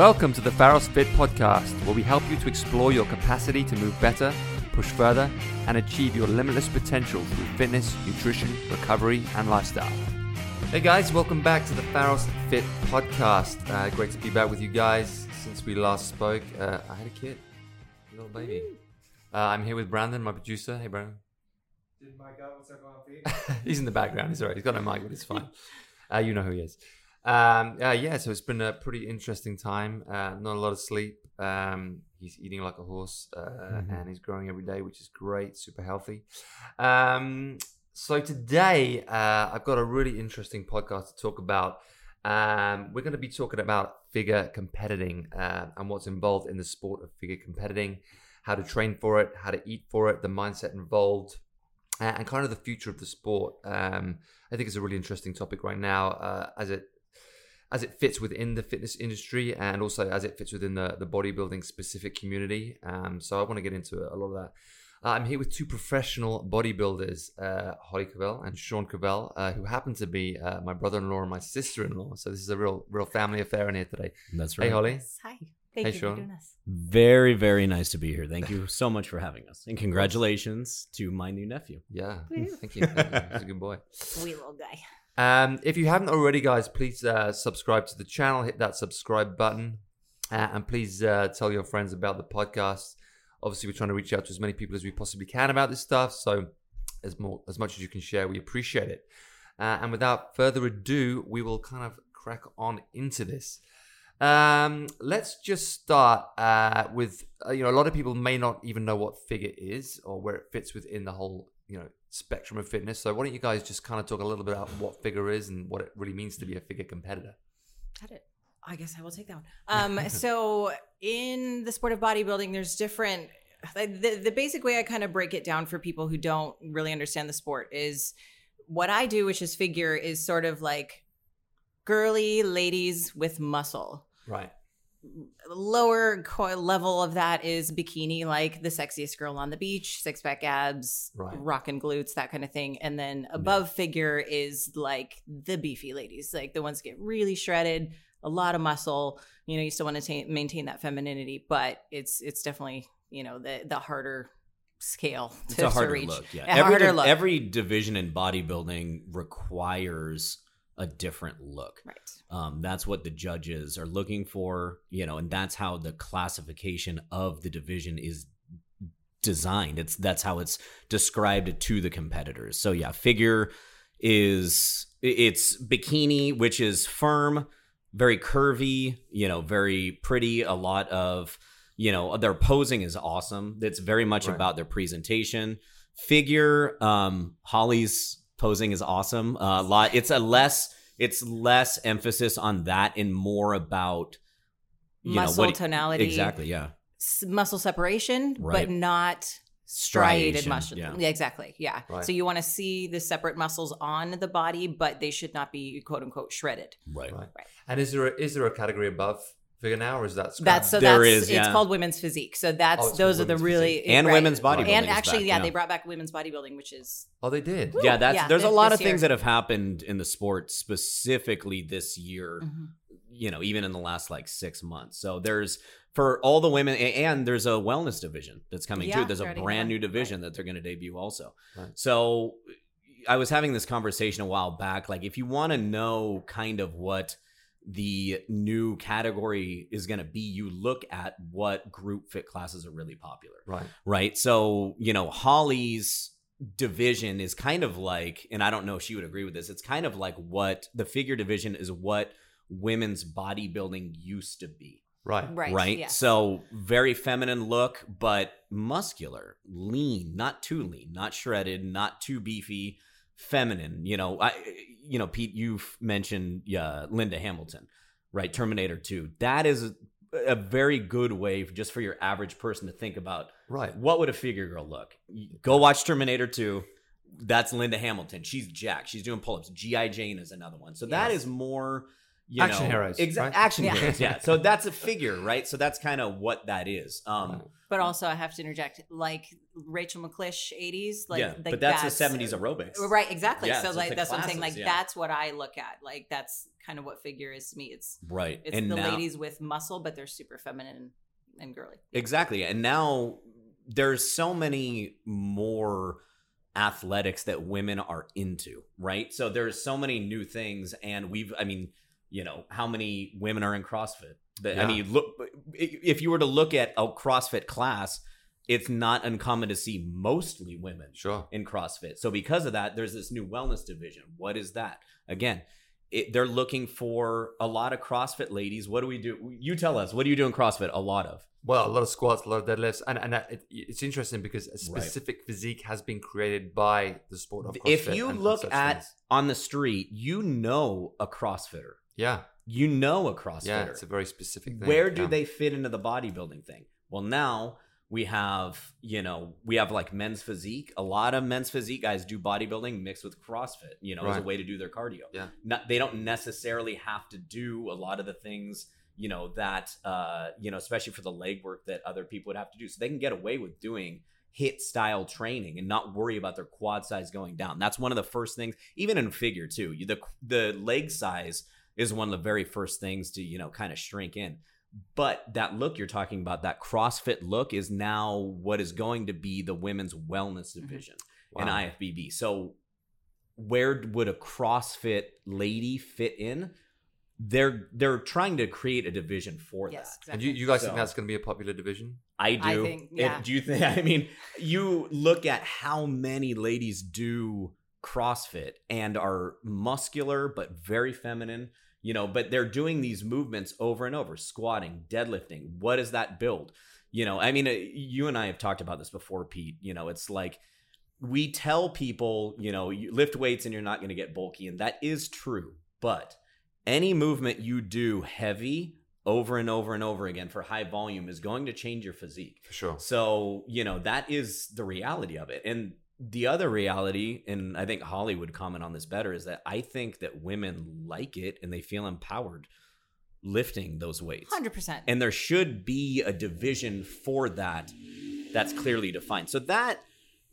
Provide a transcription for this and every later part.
Welcome to the Pharos Fit podcast, where we help you to explore your capacity to move better, push further, and achieve your limitless potential through fitness, nutrition, recovery, and lifestyle. Hey guys, welcome back to the Pharos Fit podcast. Uh, great to be back with you guys. Since we last spoke, uh, I had a kid, a little baby. Uh, I'm here with Brandon, my producer. Hey, Brandon. Did my God, what's up, Pete? he's in the background. He's alright. He's got no mic, but it's fine. Uh, you know who he is. Um, uh, yeah, so it's been a pretty interesting time. Uh, not a lot of sleep. Um, he's eating like a horse, uh, Mm-hmm. and he's growing every day, which is great. Super healthy. Um, so today, uh, I've got a really interesting podcast to talk about. Um, we're going to be talking about figure competing uh, and what's involved in the sport of figure competing, how to train for it, how to eat for it, the mindset involved, and kind of the future of the sport. Um, I think it's a really interesting topic right now, uh, as it as it fits within the fitness industry and also as it fits within the, the bodybuilding specific community. Um, so I want to get into a lot of that. Uh, I'm here with two professional bodybuilders, uh, Holly Cavell and Sean Cavell, uh, who happen to be uh, my brother-in-law and my sister-in-law. So this is a real, real family affair in here today. That's right. Hey. Holly. Hi. Thank Hey, you Sean. for doing this. Very, very nice to be here. Thank you so much for having us. And congratulations to my new nephew. Yeah, thank you. Thank you. He's a good boy. Sweet little guy. Um, if you haven't already, guys, please uh, subscribe to the channel. Hit that subscribe button, uh, and please uh, tell your friends about the podcast. Obviously, we're trying to reach out to as many people as we possibly can about this stuff. So, as more as much as you can share, we appreciate it. Uh, and without further ado, we will kind of crack on into this. Um, let's just start uh, with uh, you know a lot of people may not even know what figure is or where it fits within the whole you know spectrum of fitness. So why don't you guys just kind of talk a little bit about what figure is and what it really means to be a figure competitor? Got it. I guess I will take that one. Um, so in the sport of bodybuilding, there's different. The, the basic way I kind of break it down for people who don't really understand the sport is what I do, which is figure, is sort of like girly ladies with muscle. Right. Lower co- level of that is bikini, like the sexiest girl on the beach, six pack abs, Right. rockin' glutes, that kind of thing. And then above figure is like the beefy ladies, like the ones that get really shredded, a lot of muscle. You know, you still want to ta- maintain that femininity, but it's it's definitely you know the the harder scale It's to, a harder to reach. look. Yeah. Every, harder look. every division in bodybuilding requires a different look. right. Um, that's what the judges are looking for, you know, and that's how the classification of the division is designed. It's that's how it's described to the competitors. So yeah, figure is it's bikini, which is firm, very curvy, you know, very pretty. A lot of you know their posing is awesome. It's very much Right. about their presentation. Figure, um, Holly's posing is awesome. Uh, a lot. It's a less. It's less emphasis on that and more about you Muscle know what tonality. exactly. Yeah. s- muscle separation, Right. but not striated Striation, muscle. yeah. Exactly. Yeah. Right. So you want to see the separate muscles on the body, but they should not be quote unquote shredded. Right. Right. And is there a, is there a category above figure now, or is that That's so There that's is, it's yeah. called women's physique. So that's Oh, it's those are the women's really physique. And right. women's bodybuilding And is actually, back, yeah, yeah. they brought back women's bodybuilding, which is Oh, they did. Yeah, that's Yeah, there's a this- lot of this year. things that have happened in the sport specifically this year. Mhm. You know, even in the last like six months. So there's for all the women, a- and there's a wellness division that's coming Yeah, too. There's a already brand new one. division that they're going to debut also. Right. So I was having this conversation a while back. Like, if you want to know kind of what the new category is going to be, you look at what group fit classes are really popular Right. right? So, you know, Holly's division is kind of like, and I don't know if she would agree with this, it's kind of like what the figure division is what women's bodybuilding used to be, Right. right. right? yes. So, very feminine look, but muscular, lean, not too lean, not shredded, not too beefy, feminine. You know, I, you know, Pete, you've mentioned uh, Linda Hamilton, right? Terminator 2. That is a very good way just for your average person to think about Right. what would a figure girl look? Go watch Terminator 2. That's Linda Hamilton. She's Jack. She's doing pull-ups. G.I. Jane is another one. So that Yes. is more you Action know, heroes, exa- right? action Yeah. heroes. Yeah. So that's a figure, right? So that's kind of what that is. Um, But also, I have to interject, like Rachel McLish, '80s, like, yeah, like but that's, the '70s aerobics. Right, exactly. Yeah, so so like it's the that's what I'm saying. Like yeah. that's what I look at. Like that's kind of what figure is to me. It's Right. it's and the now, ladies with muscle, but they're super feminine and, and girly. Exactly. And now there's so many more athletics that women are into, right? So there's so many new things and we've I mean, you know, how many women are in CrossFit? That I mean, look if you were to look at a CrossFit class, it's not uncommon to see mostly women Sure. in CrossFit. So because of that, there's this new wellness division. What is that? Again, it, they're looking for a lot of CrossFit ladies. What do we do? You tell us. What do you do in CrossFit? A lot of. Well, a lot of squats, a lot of deadlifts, and and it, it's interesting because a specific physique has been created by the sport of CrossFit. If you and- and look such at things. on the street, you know a CrossFitter. Yeah, You know a CrossFitter. yeah, it's a very specific thing. Where do yeah. they fit into the bodybuilding thing? Well, now we have, you know, we have like men's physique. A lot of men's physique guys do bodybuilding mixed with CrossFit, you know, as a way to do their cardio. Yeah. Not, they don't necessarily have to do a lot of the things, you know, that, uh, you know, especially for the leg work that other people would have to do. So they can get away with doing HIIT style training and not worry about their quad size going down. That's one of the first things, even in figure too. The the leg size is one of the very first things to you know kind of shrink in. But that look you're talking about, that CrossFit look, is now what is going to be the women's wellness Mhm. division Wow. in IFBB. So where would a CrossFit lady fit in? They're they're trying to create a division for Yes, that. And you, you guys So- think that's going to be a popular division? I do. I think, If- yeah. do you think? I mean, you look at how many ladies do CrossFit and are muscular but very feminine. You know, but they're doing these movements over and over, squatting, deadlifting. What does that build? You know, I mean, uh, you and I have talked about this before, Pete. You know, it's like we tell people, you know, you lift weights and you're not going to get bulky, and that is true. But any movement you do heavy over and over and over again for high volume is going to change your physique. For sure. So, you know, that is the reality of it. And the other reality, and I think Holly would comment on this better, is that I think that women like it and they feel empowered lifting those weights. Hundred percent. And there should be a division for that that's clearly defined. So that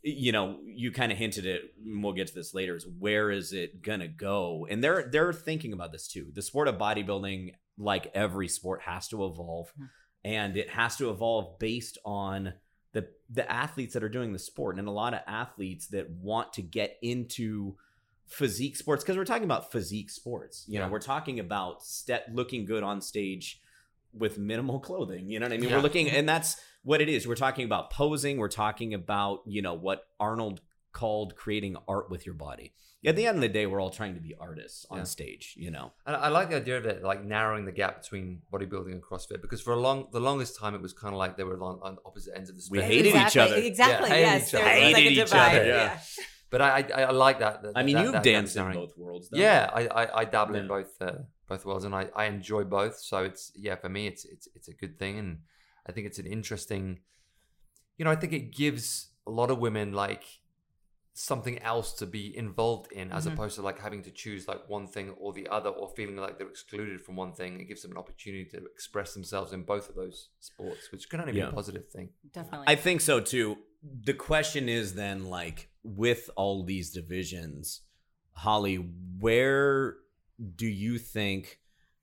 you know, you kind of hinted it, and we'll get to this later, is where is it gonna go? And they're they're thinking about this too. The sport of bodybuilding, like every sport, has to evolve. Mhm. And it has to evolve based on the the athletes that are doing the sport and a lot of athletes that want to get into physique sports because we're talking about physique sports. You know we're talking about step looking good on stage with minimal clothing you know what i mean? Yeah. we're looking and that's what it is. We're talking about posing we're talking about you know what arnold called creating art with your body at the end of the day we're all trying to be artists on Yeah. stage you know And I like the idea of it, like narrowing the gap between bodybuilding and CrossFit, because for a long, the longest time, it was kind of like they were on, on opposite ends of the We spectrum. hated each exactly, other. Exactly. Yeah, hated yes. each other. was like Hated each other, yeah. yeah. But I, I, I like that. that i mean that- you've that danced in both worlds though. Yeah, I, I, I dabble in both uh, both worlds, and I, I enjoy both. So it's yeah, for me, it's it's it's a good thing, and I think it's an interesting. You know, I think it gives a lot of women like something else to be involved in, as Mhm. opposed to like having to choose like one thing or the other, or feeling like they're excluded from one thing. It gives them an opportunity to express themselves in both of those sports, which can only be a positive thing. Definitely. I think so too. The question is then like with all these divisions, Holly, where do you think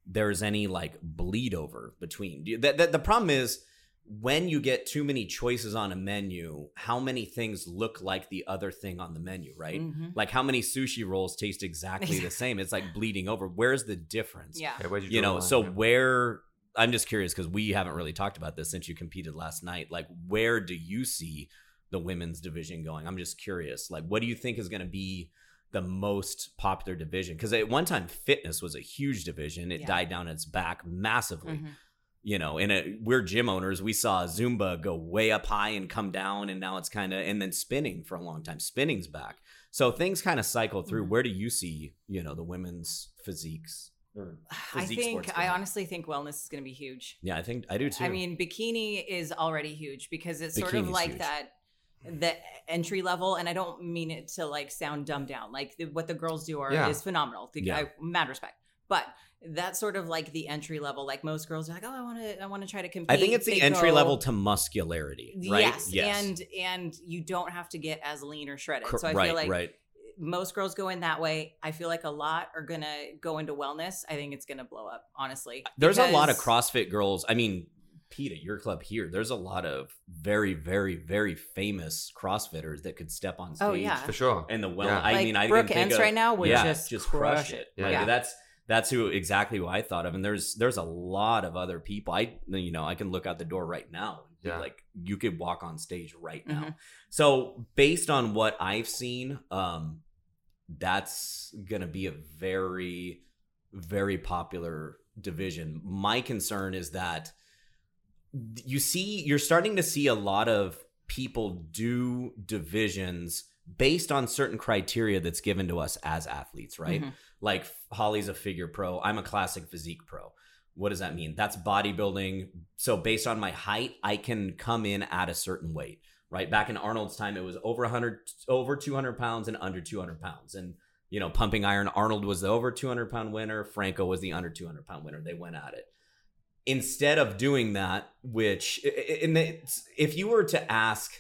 there's any like bleed over between? Do you- The, the, the problem is when you get too many choices on a menu, how many things look like the other thing on the menu, right? Mhm. Like how many sushi rolls taste exactly the same? It's like bleeding over. Where's the difference? Yeah. Yeah, where'd you, you know so? Yeah. where i'm just curious because we haven't really talked about this since you competed last night like where do you see the women's division going i'm just curious like what do you think is going to be the most popular division because at one time fitness was a huge division it Yeah. died down its back massively Mhm. You know and it, we're gym owners we saw zumba go way up high and come down and now it's kind of and then spinning for a long time spinning's back so things kind of cycle through Mhm. where do you see you know the women's physiques or I think I honestly think wellness is going to be huge. Yeah, I think I do too. I mean, bikini is already huge because it's sort of like huge. that the entry level and I don't mean it to like sound dumbed down. Like the, what the girls do are Yeah. is phenomenal. The, Yeah. I, mad respect. But that's sort of like the entry level. Like most girls are like, oh, I want to, I want to try to compete. I think it's the entry go- level to muscularity, right? Yes, and and you don't have to get as lean or shredded. So I right, feel like right. most girls go in that way. I feel like a lot are gonna go into wellness. I think it's gonna blow up, honestly. There's a lot of CrossFit girls. I mean, Pete, at your club here, there's a lot of very, very, very famous CrossFitters that could step on oh, stage. Oh, yeah. for sure. And the well, Yeah. I Like mean, I Brooke didn't think Ence of, right now would yeah, just just crush crush it. it. Yeah. Like, Yeah. that's that's who exactly who I thought of. And there's there's a lot of other people. I you know I can look out the door right now. Yeah. Like you could walk on stage right now. Mhm. So based on what I've seen, um, that's gonna be a very, very popular division. My concern is that you see, you're starting to see a lot of people do divisions based on certain criteria that's given to us as athletes, right? Mhm. Like Holly's a figure pro, I'm a classic physique pro. What does that mean? That's bodybuilding. So based on my height, I can come in at a certain weight, right? Back in Arnold's time, it was over 100, over 200 pounds and under 200 pounds. And, you know, pumping iron, Arnold was the over 200 pound winner. Franco was the under 200 pound winner. They went at it. Instead of doing that, which, and if you were to ask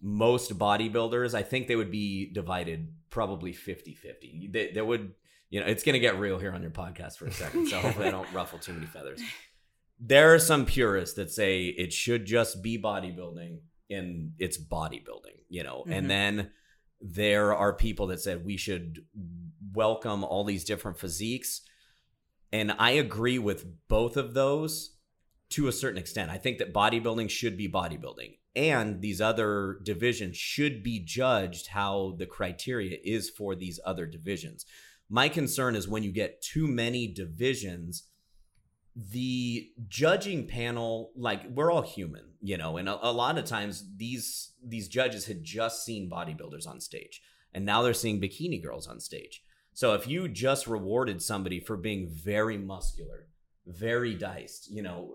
most bodybuilders, I think they would be divided probably 50 50. They, there would, you know, it's going to get real here on your podcast for a second. So hopefully I don't ruffle too many feathers. There are some purists that say it should just be bodybuilding and it's bodybuilding, you know, Mhm. and then there are people that said we should welcome all these different physiques. And I agree with both of those to a certain extent. I think that bodybuilding should be bodybuilding, and these other divisions should be judged how the criteria is for these other divisions. My concern is when you get too many divisions, the judging panel, like we're all human, you know, and a, a lot of times these these judges had just seen bodybuilders on stage, and now they're seeing bikini girls on stage. So if you just rewarded somebody for being very muscular, very diced, you know,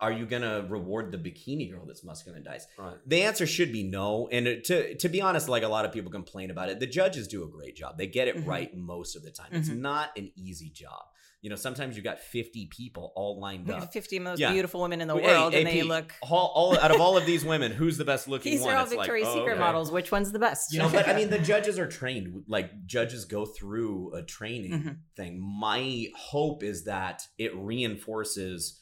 are you gonna reward the bikini girl that's muscular and dice? Right. The answer should be no. And to to be honest, like a lot of people complain about it, the judges do a great job. They get it Mhm. right most of the time. It's Mhm. not an easy job. You know, sometimes you've got 50 people all lined up. 50 most Yeah. beautiful women in the Hey, world, and AP, they look. all, all out of all of these women, who's the best looking These one? are all It's like, Victoria's oh, Secret okay. models. Which one's the best? You know, but I mean, the judges are trained. Like judges go through a training Mhm. thing. My hope is that it reinforces,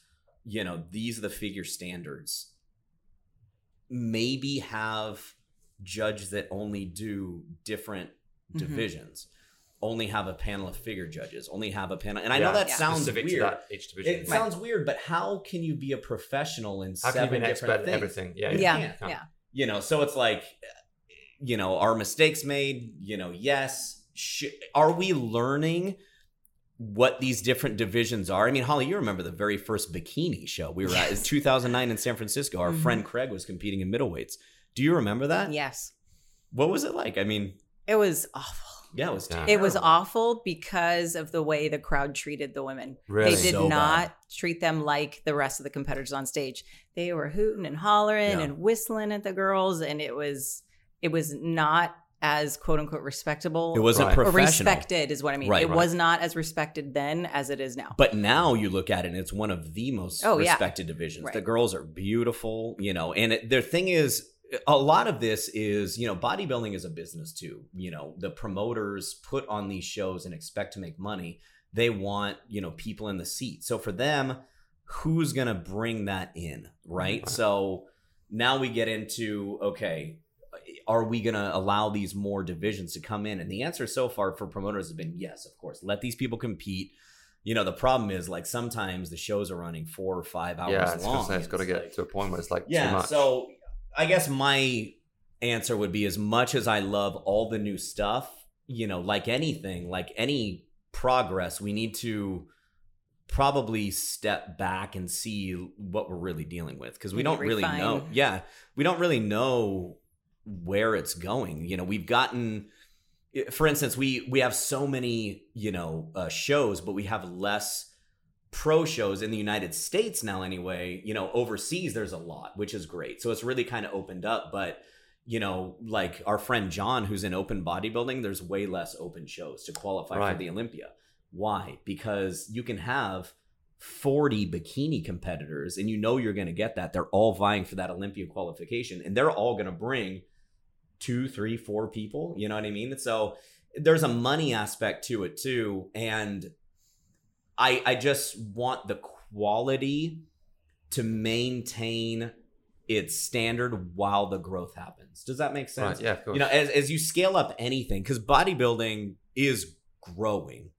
you know, these are the figure standards. Maybe have judges that only do different Mhm. divisions. Only have a panel of figure judges. Only have a panel, and I know that Yeah. sounds Specific weird. to that each division. It sounds weird, but how can you be a professional in How can you seven be an different things? everything? Yeah, You yeah, can't. yeah. you know so it's like you know are mistakes made you know yes Sh- are we learning what these different divisions are i mean holly you remember the very first bikini show we were at in 2009 in san francisco our Mhm. friend craig was competing in middleweights do you remember that Yes, what was it like i mean it was awful. yeah it was Terrible. It was awful because of the way the crowd treated the women. Really? They did So not bad. treat them like the rest of the competitors on stage. They were hooting and hollering Yeah. and whistling at the girls, and it was it was not as quote unquote respectable. it wasn't Right. or professional respected is what I mean. Right, it right. was not as respected then as it is now. But now you look at it, and it's one of the most Oh, yeah. respected divisions. Right. The girls are beautiful, you know. And it, their thing is, a lot of this is, you know, bodybuilding is a business too. You know, the promoters put on these shows and expect to make money. They want, you know, people in the seat. So for them, who's going to bring that in, right? Right. So now we get into okay, are we going to allow these more divisions to come in? And the answer so far for promoters has been yes, of course. Let these people compete. You know, the problem is like sometimes the shows are running four or five hours yeah, it's, long. say, it's got to get like- to a point where it's like too yeah. much. So I guess my answer would be as much as I love all the new stuff, you know, like anything, like any progress, we need to probably step back and see what we're really dealing with because we We don't really know. Yeah, we don't really know where it's going. You know, we've gotten for instance, we we have so many, you know, uh, shows, but we have less pro shows in the United States now anyway. You know, overseas there's a lot, which is great. So it's really kind of opened up, but you know, like our friend John who's in open bodybuilding, there's way less open shows to qualify Right. for the Olympia. Why? Because you can have 40 bikini competitors and you know you're going to get that. They're all vying for that Olympia qualification and they're all going to bring two, three, four people. You know what I mean? So there's a money aspect to it too. And I I just want the quality to maintain its standard while the growth happens. Does that make sense? Right. Yeah. Of course. You know, as, as you scale up anything, because bodybuilding is growing.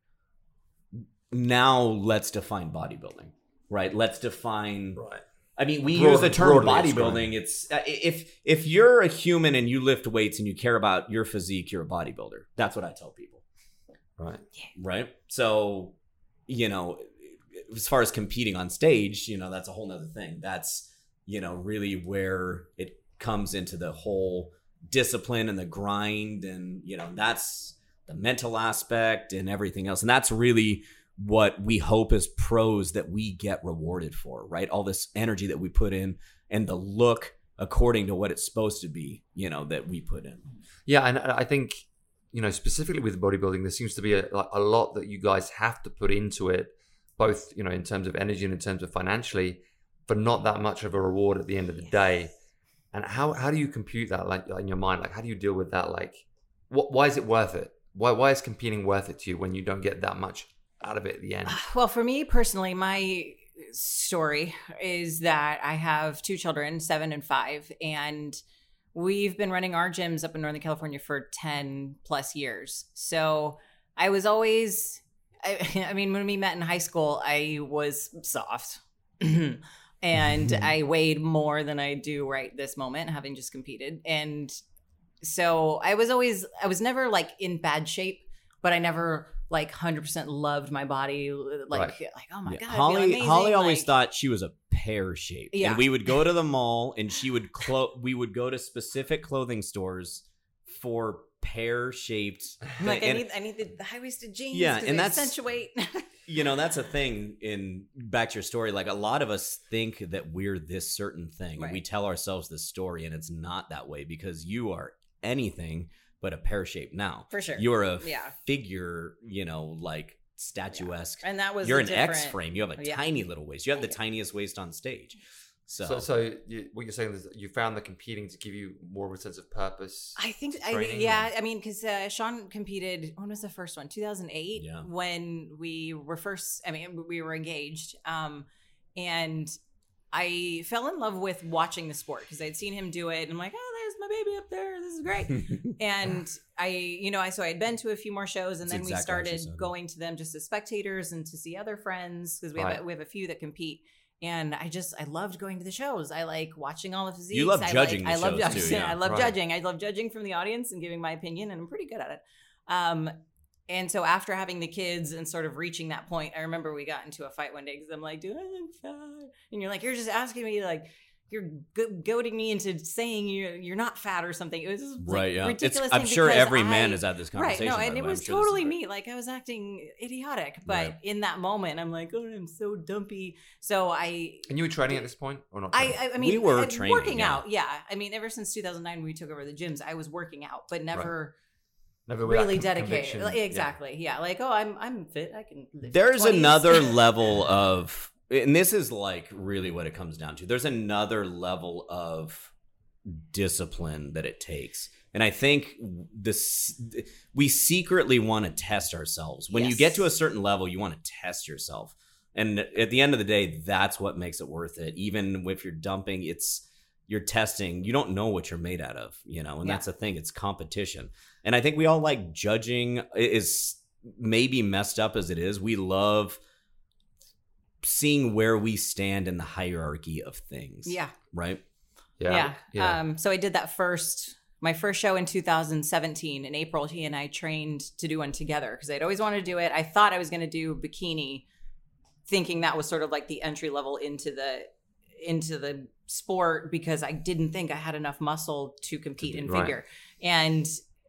Now let's define bodybuilding, right? Let's define right. I mean, we Broad- use the term broadly bodybuilding. It's uh, if if you're a human and you lift weights and you care about your physique, you're a bodybuilder. That's what I tell people, Right. right? So, you know, as far as competing on stage, you know, that's a whole nother thing. That's you know really where it comes into the whole discipline and the grind, and you know that's the mental aspect and everything else, and that's really what we hope as pros that we get rewarded for, right? All this energy that we put in and the look according to what it's supposed to be, you know, that we put in. Yeah, and I think you know specifically with bodybuilding, there seems to be a, like, a lot that you guys have to put into it, both you know in terms of energy and in terms of financially, but not that much of a reward at the end of the day. And how how do you compute that like in your mind? Like how do you deal with that? Like, what why is it worth it? Why why is competing worth it to you when you don't get that much out of it at the end? Well, for me personally, my story is that I have two children, seven and five, and we've been running our gyms up in Northern California for 10 plus years. So I was always, I, I mean, when we met in high school, I was soft. and I weighed more than I do right this moment, having just competed. And so I was always, I was never like in bad shape, but I never like 100% loved my body. Like, like oh my Yeah. God. I Holly. Holly always like- thought she was a pear shape Yeah. And we would go to the mall and she would clo- we would go to specific clothing stores for pear shaped Like I need, I need the high waisted jeans. Yeah, 'cause and that's- accentuate. you know that's a thing in back to your story like a lot of us think that we're this certain thing and we tell ourselves this story and it's not that way because you are anything but a pear shape now For sure. you're a Yeah. figure you know like statuesque and that was you're a an different- x frame you have a Yeah. tiny little waist you have the tiniest waist on stage so, So, so you, what you're saying is that you found the competing to give you more of a sense of purpose. I think, I, training yeah, or- I mean, because uh, Sean competed. When was the first one? 2008. Yeah. When we were first, I mean, we were engaged, um, and I fell in love with watching the sport because I'd seen him do it, and I'm like, oh, there's my baby up there. This is great. and I, you know, I so I had been to a few more shows, and That's then we exactly started going to them just as spectators and to see other friends because we have Right. a, we have a few that compete. And I just I loved going to the shows. I like watching all the physiques. You love I judging Like, I love too, judging. yeah. I love Right. judging. I love judging from the audience and giving my opinion, and I'm pretty good at it. Um, and so after having the kids and sort of reaching that point, I remember we got into a fight one day because I'm like, "Do I look fat?" And you're like, "You're just asking me like." You're goading me into saying you're you're not fat or something. It was just, like, right yeah it's, ridiculous. i'm sure because every man I- has had this Right, conversation no, and it way. Was sure totally me. Like I was acting idiotic, but Right. in that moment, I'm like, oh, I'm so dumpy. So I, and you were training at this point, or not? I. I, I mean, We were uh, training, working yeah. out. Yeah, I mean, ever since 2009 when we took over the gyms, I was working out, but never Never really con- dedicated. Like, exactly. Yeah. like oh, I'm I'm fit. I can. There's 20s. another level of and this is like really what it comes down to. There's another level of discipline that it takes. And i think this we secretly want to test ourselves. When you get to a certain level you want to test yourself. And at the end of the day that's what makes it worth it. Even if you're dumping it's you're testing. You don't know what you're made out of you know and Yeah. that's the thing. It's competition. And i think we all like judging. Is maybe messed up as it is. We love seeing where we stand in the hierarchy of things Yeah. right yeah, Yeah. yeah. Um, so I did that first, my first show in 2017. In April, he and I trained to do one together because I'd always wanted to do it. I thought I was going to do bikini, thinking that was sort of like the entry level into the into the sport because I didn't think I had enough muscle to compete in Right. figure. And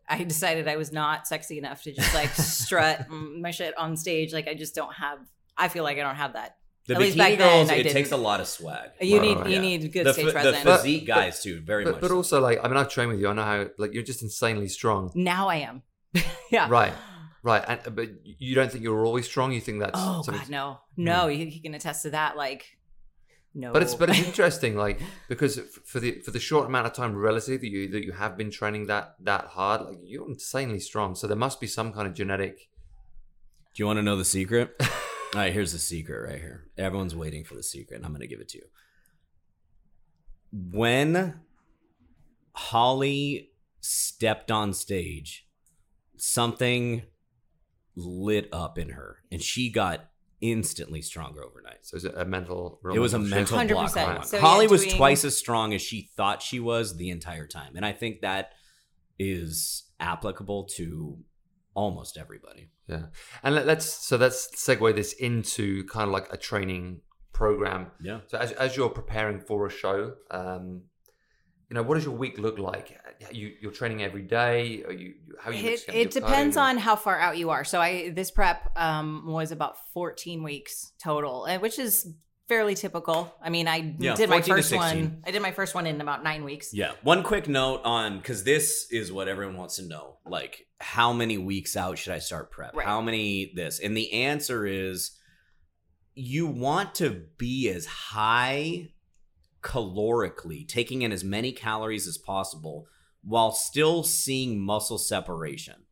I decided I was not sexy enough to just like strut my shit on stage. Like I just don't have. I feel like I don't have that. The At least bikini back girls then, I it takes a lot of swag You Right, need right, you yeah. need good the, stage phy- the presence. physique guys too very but, much but so. also like I mean I've trained with you. I know how like you're just insanely strong. now I am. yeah. Right. Right, and, but you don't think you're always strong. You think that's Oh something- God, no, hmm. no. He, he can attest to that. Like, no. But it's but it's interesting, like because for the for the short amount of time relative that you that you have been training that that hard, like you're insanely strong. So there must be some kind of genetic. Do you want to know the secret? All right, here's the secret right here. Everyone's waiting for the secret, and I'm going to give it to you. When Holly stepped on stage, something lit up in her, and she got instantly stronger overnight. So is it a mental? It was a mental block. 100%. on one. So, yeah, Holly was doing- twice as strong as she thought she was the entire time, and I think that is applicable to almost everybody. Yeah, and let, let's so let's segue this into kind of like a training program. Yeah. So as, as you're preparing for a show, um, you know, what does your week look like? You you're training every day. Are you how are you? it, it depends cardio? on how far out you are. So I this prep um, was about 14 weeks total, and which is fairly typical. I mean, I Yeah, did my first one. I did my first one in about nine weeks. Yeah. One quick note on because this is what everyone wants to know. Like, how many weeks out should I start prep? Right. How many this? And the answer is you want to be as high calorically, taking in as many calories as possible while still seeing muscle separation.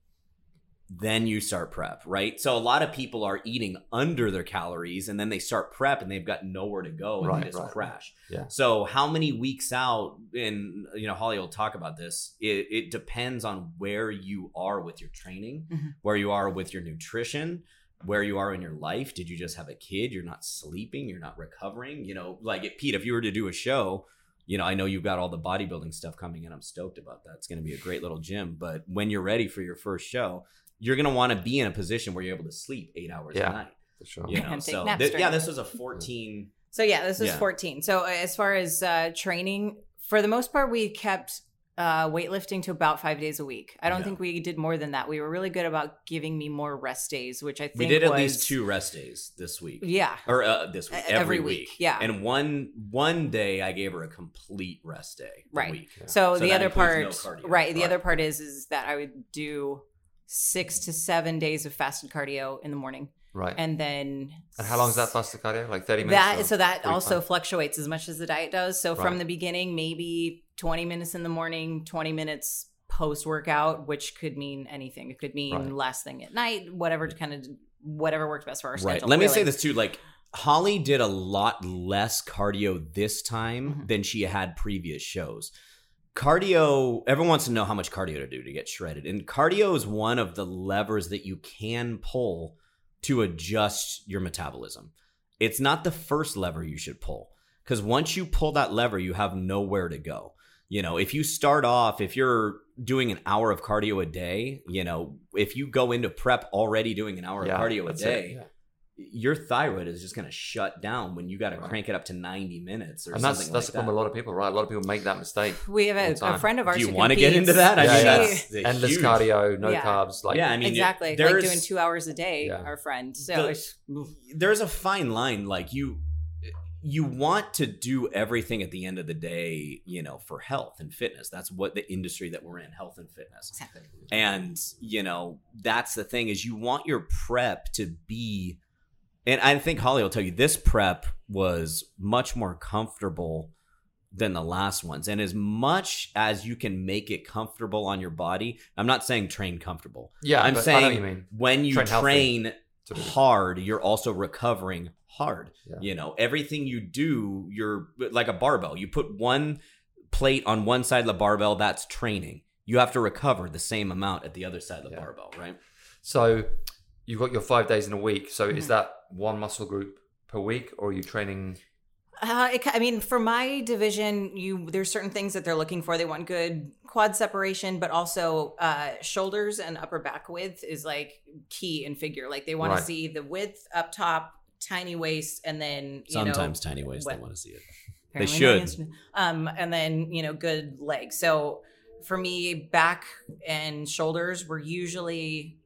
Then you start prep, right? So a lot of people are eating under their calories and then they start prep and they've got nowhere to go and Right, they just right. crash. Yeah. So how many weeks out, and you know, Holly will talk about this. It, it depends on where you are with your training, Mhm. where you are with your nutrition, where you are in your life. Did you just have a kid? You're not sleeping. You're not recovering. You know, like Pete, if you were to do a show, you know, I know you've got all the bodybuilding stuff coming in. I'm stoked about that. It's going to be a great little gym. But when you're ready for your first show, you're going to want to be in a position where you're able to sleep eight hours Yeah. a night. For sure. You know, so naps yeah, this was a 14. So yeah, this was Yeah. 14. So uh, as far as uh, training, for the most part, we kept uh, weightlifting to about five days a week. I don't Yeah. think we did more than that. We were really good about giving me more rest days, which I think We did at was- least two rest days this week. Yeah, or uh, this week, every, every week. week, yeah. And one one day I gave her a complete rest day. Right. week. So, So the other part, no right? The Right. other part is is that I would do six to seven days of fasted cardio in the morning, Right. and then And how long is that fasted cardio? Like thirty minutes. that so that 45? also fluctuates as much as the diet does. So from the beginning, maybe twenty minutes in the morning, twenty minutes post workout, which could mean anything. It could mean Right. last thing at night, whatever kind of whatever worked best for our Right. schedule. Let me really. say this too. Like Holly did a lot less cardio this time Mhm. than she had previous shows. Cardio, everyone wants to know how much cardio to do to get shredded. And cardio is one of the levers that you can pull to adjust your metabolism. It's not the first lever you should pull because once you pull that lever, you have nowhere to go. You know, if you start off, if you're doing an hour of cardio a day, you know, if you go into prep already doing an hour Yeah, of cardio a that's it, day, yeah. Your thyroid is just going to shut down when you got to Right. crank it up to 90 minutes or And that's something that's like the problem. that. A lot of people, right? A lot of people make that mistake. we have a, a friend of ours. Do you who want to get into competes. that? I Yeah, mean, yeah. that's the Endless huge- cardio, no Yeah. carbs. Like yeah, I mean, you- exactly like doing two hours a day. Yeah. Our friend. So The- there's a fine line like you you want to do everything at the end of the day you know for health and fitness that's what the industry that we're in health and fitness Exactly. and you know that's the thing is you want your prep to be and i think holly will tell you this prep was much more comfortable than the last ones. And as much as you can make it comfortable on your body i'm not saying train comfortable. Yeah, i'm but I know what saying you when you Train train, healthy. Sort of- hard you're also recovering hard. Yeah. you know everything you do you're like a barbell. You put one plate on one side of the barbell that's training. You have to recover the same amount at the other side of the Yeah. barbell right? So you've got your five days in a week. So Mm-hmm. is that one muscle group per week, or are you training? Uh, it, I mean, for my division, you there's certain things that they're looking for. They want good quad separation, but also uh, shoulders and upper back width is like key in figure. Like they want Right. to see the width up top, tiny waist, and then you sometimes know, tiny waist what- they want to see it apparently should. Um, and then you know, good legs. So for me, back and shoulders were usually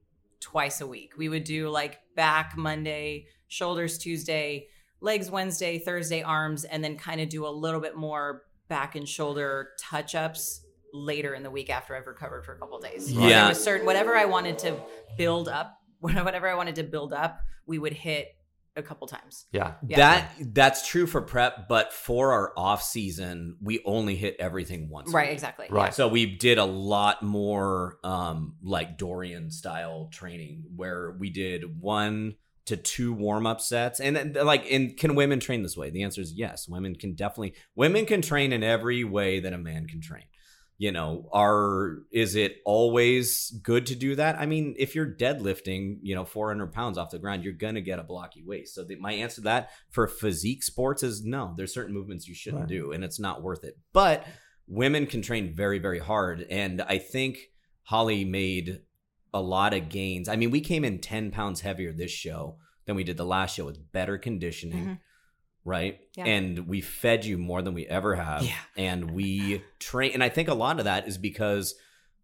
twice a week. We would do like back Monday, shoulders Tuesday, legs Wednesday, Thursday arms, and then kind of do a little bit more back and shoulder touch ups later in the week after I've recovered for a couple days. Yeah. certain whatever I wanted to build up, whatever I wanted to build up, we would hit a couple times. Yeah. Yeah. That that's true for prep, but for our off season, we only hit everything once. a Right, week. exactly. Right. So we did a lot more um like Dorian style training where we did one to two warm up sets. And then like and can women train this way? The answer is yes. Women can definitely women can train in every way that a man can train. You know, are is it always good to do that? I mean, if you're deadlifting, you know, 400 pounds off the ground, you're gonna get a blocky waist. So the, my answer to that for physique sports is no. There's certain movements you shouldn't Right. do, and it's not worth it. But women can train very, very hard, and I think Holly made a lot of gains. I mean, we came in 10 pounds heavier this show than we did the last show with better conditioning. Mhm. Right. Yeah. And we fed you more than we ever have. Yeah. And we train. And I think a lot of that is because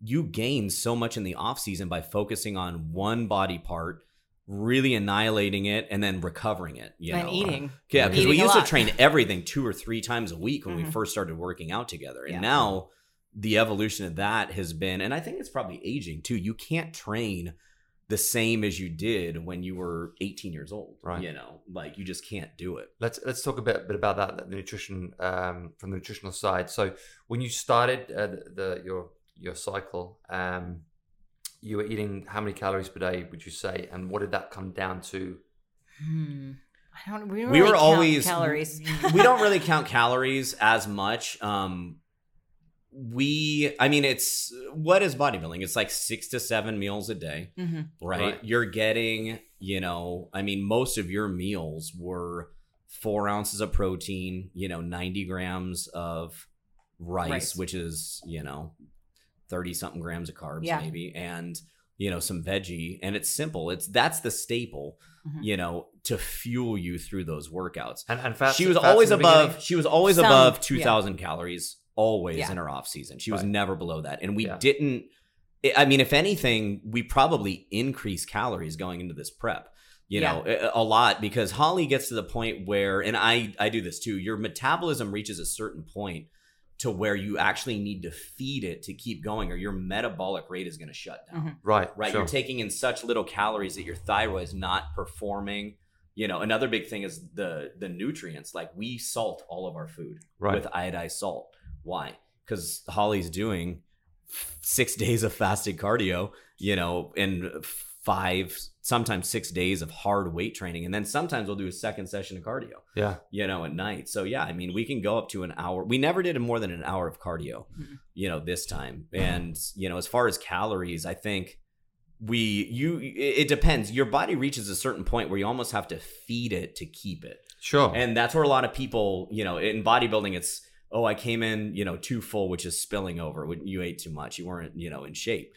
you gain so much in the off season by focusing on one body part, really annihilating it, and then recovering it. You and know? eating. Yeah, because we used to train everything two or three times a week when we Mhm. first started working out together. And Yeah. now the evolution of that has been, and I think it's probably aging too. You can't train the same as you did when you were 18 years old. Right. You know, like you just can't do it. Let's let's talk a bit, bit about that, the nutrition um, from the nutritional side. So when you started uh, the, the your your cycle, um, you were eating how many calories per day? Would you say, and what did that come down to? Hmm. I don't. We, don't we really were count always calories. we don't really count calories as much. Um, we, I mean, it's what is bodybuilding? It's like six to seven meals a day. hmm right? Right. You're getting, you know, I mean, most of your meals were four ounces of protein, you know, 90 grams of rice, Rice. which is, you know, 30 something grams of carbs, Yeah. maybe, and, you know, some veggie. And it's simple. It's that's the staple, Mhm. you know, to fuel you through those workouts. And, and fats, she was fats always above, beginning? she was always Some, above yeah. 2000 calories always Yeah. in her off season. She was Right. never below that. And we Yeah. didn't I- I mean, if anything, we probably increase calories going into this prep. You know, a, a lot because Holly gets to the point where, and I I do this too. Your metabolism reaches a certain point to where you actually need to feed it to keep going, or your metabolic rate is going to shut down Mhm. right, right? sure. You're taking in such little calories that your thyroid is not performing. You know, another big thing is the the nutrients. Like we salt all of our food Right. with iodized salt. Why? Because Holly's doing six days of fasted cardio. You know, and five, sometimes six days of hard weight training, and then sometimes we'll do a second session of cardio yeah, you know, at night. So yeah, I mean, we can go up to an hour. We never did more than an hour of cardio, Mhm. you know, this time. And you know, as far as calories, I think we you it it depends. Your body reaches a certain point where you almost have to feed it to keep it. sure. And that's where a lot of people, you know, in bodybuilding it's oh, I came in, you know, too full, which is spilling over. You ate too much, you weren't, you know, in shape.